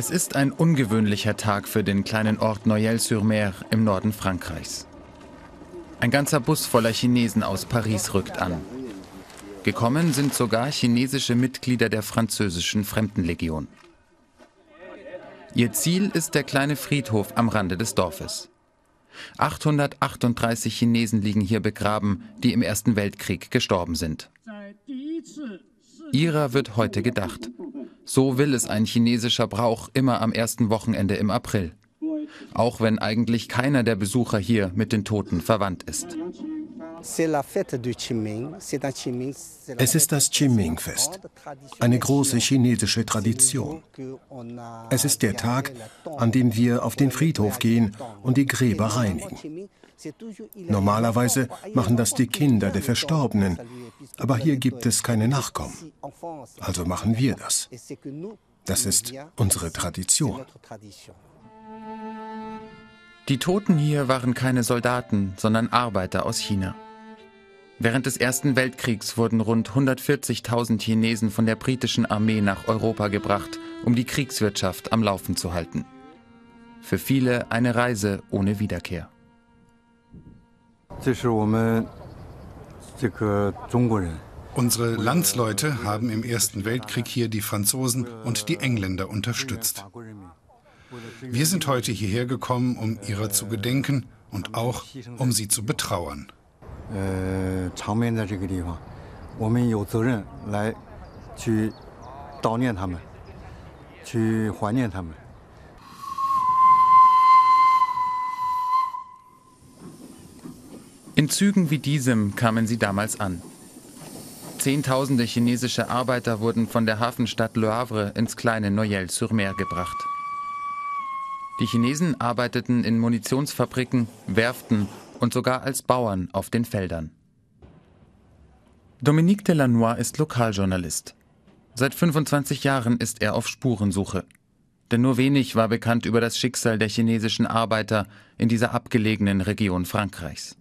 Es ist ein ungewöhnlicher Tag für den kleinen Ort Noyelles-sur-Mer im Norden Frankreichs. Ein ganzer Bus voller Chinesen aus Paris rückt an. Gekommen sind sogar chinesische Mitglieder der französischen Fremdenlegion. Ihr Ziel ist der kleine Friedhof am Rande des Dorfes. 838 Chinesen liegen hier begraben, die im Ersten Weltkrieg gestorben sind. Ihrer wird heute gedacht. So will es ein chinesischer Brauch immer am ersten Wochenende im April. Auch wenn eigentlich keiner der Besucher hier mit den Toten verwandt ist. Es ist das Qiming-Fest, eine große chinesische Tradition. Es ist der Tag, an dem wir auf den Friedhof gehen und die Gräber reinigen. Normalerweise machen das die Kinder der Verstorbenen, aber hier gibt es keine Nachkommen. Also machen wir das. Das ist unsere Tradition. Die Toten hier waren keine Soldaten, sondern Arbeiter aus China. Während des Ersten Weltkriegs wurden rund 140.000 Chinesen von der britischen Armee nach Europa gebracht, um die Kriegswirtschaft am Laufen zu halten. Für viele eine Reise ohne Wiederkehr. Unsere Landsleute haben im Ersten Weltkrieg hier die Franzosen und die Engländer unterstützt. Wir sind heute hierher gekommen, um ihrer zu gedenken und auch um sie zu betrauern. In Zügen wie diesem kamen sie damals an. Zehntausende chinesische Arbeiter wurden von der Hafenstadt Le Havre ins kleine Noyelles-sur-Mer gebracht. Die Chinesen arbeiteten in Munitionsfabriken, Werften und sogar als Bauern auf den Feldern. Dominique Delannoy ist Lokaljournalist. Seit 25 Jahren ist er auf Spurensuche. Denn nur wenig war bekannt über das Schicksal der chinesischen Arbeiter in dieser abgelegenen Region Frankreichs.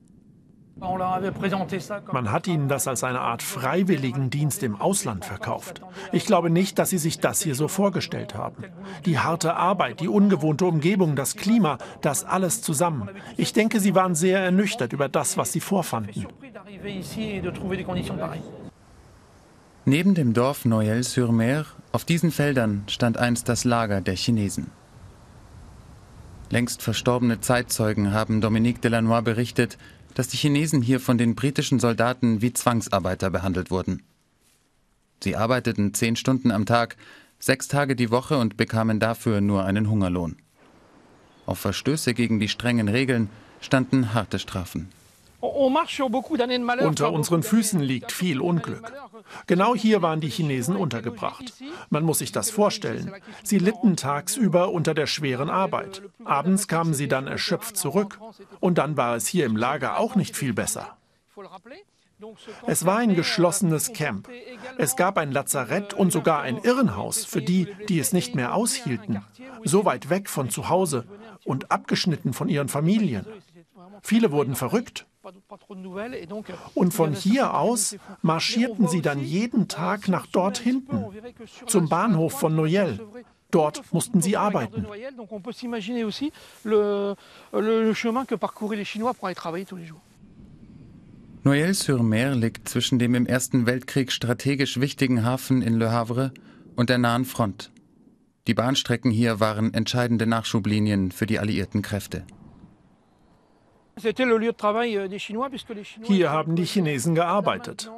Man hat ihnen das als eine Art Freiwilligendienst im Ausland verkauft. Ich glaube nicht, dass sie sich das hier so vorgestellt haben. Die harte Arbeit, die ungewohnte Umgebung, das Klima, das alles zusammen. Ich denke, sie waren sehr ernüchtert über das, was sie vorfanden. Neben dem Dorf Noyelles-sur-Mer, auf diesen Feldern, stand einst das Lager der Chinesen. Längst verstorbene Zeitzeugen haben Dominique Delannoy berichtet, dass die Chinesen hier von den britischen Soldaten wie Zwangsarbeiter behandelt wurden. Sie arbeiteten zehn Stunden am Tag, sechs Tage die Woche und bekamen dafür nur einen Hungerlohn. Auf Verstöße gegen die strengen Regeln standen harte Strafen. Unter unseren Füßen liegt viel Unglück. Genau hier waren die Chinesen untergebracht. Man muss sich das vorstellen. Sie litten tagsüber unter der schweren Arbeit. Abends kamen sie dann erschöpft zurück. Und dann war es hier im Lager auch nicht viel besser. Es war ein geschlossenes Camp. Es gab ein Lazarett und sogar ein Irrenhaus für die, die es nicht mehr aushielten. So weit weg von zu Hause und abgeschnitten von ihren Familien. Viele wurden verrückt. Und von hier aus marschierten sie dann jeden Tag nach dort hinten, zum Bahnhof von Noyelles. Dort mussten sie arbeiten. Noyelles-sur-Mer liegt zwischen dem im Ersten Weltkrieg strategisch wichtigen Hafen in Le Havre und der nahen Front. Die Bahnstrecken hier waren entscheidende Nachschublinien für die alliierten Kräfte. Euh, Hier haben die Chinesen gearbeitet.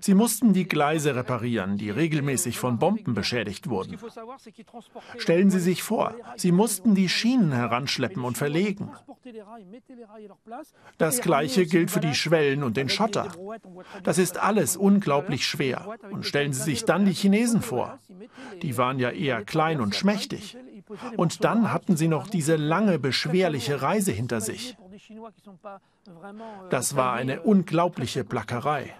Sie mussten die Gleise reparieren, die regelmäßig von Bomben beschädigt wurden. Stellen Sie sich vor, sie mussten die Schienen heranschleppen und verlegen. Das Gleiche gilt für die Schwellen und den Schotter. Das ist alles unglaublich schwer. Und stellen Sie sich dann die Chinesen vor. Die waren ja eher klein und schmächtig. Und dann hatten sie noch diese lange, beschwerliche Reise hinter sich. Das war eine unglaubliche Plackerei.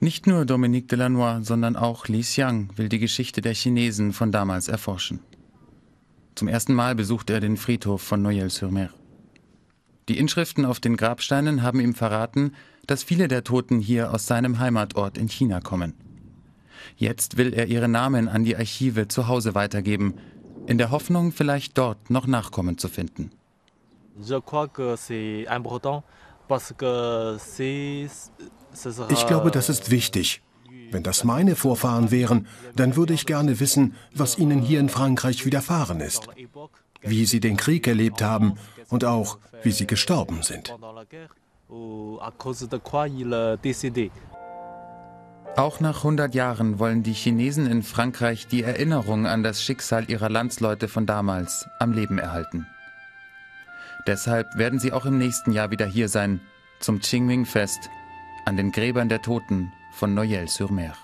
Nicht nur Dominique Delannoy, sondern auch Li Xiang will die Geschichte der Chinesen von damals erforschen. Zum ersten Mal besucht er den Friedhof von Noyelles-sur-Mer. Die Inschriften auf den Grabsteinen haben ihm verraten, dass viele der Toten hier aus seinem Heimatort in China kommen. Jetzt will er ihre Namen an die Archive zu Hause weitergeben, in der Hoffnung, vielleicht dort noch Nachkommen zu finden. Ich glaube, das ist wichtig. Wenn das meine Vorfahren wären, dann würde ich gerne wissen, was ihnen hier in Frankreich widerfahren ist, wie sie den Krieg erlebt haben und auch, wie sie gestorben sind. Auch nach 100 Jahren wollen die Chinesen in Frankreich die Erinnerung an das Schicksal ihrer Landsleute von damals am Leben erhalten. Deshalb werden sie auch im nächsten Jahr wieder hier sein, zum Qingming-Fest, an den Gräbern der Toten von Noyelles-sur-Mer.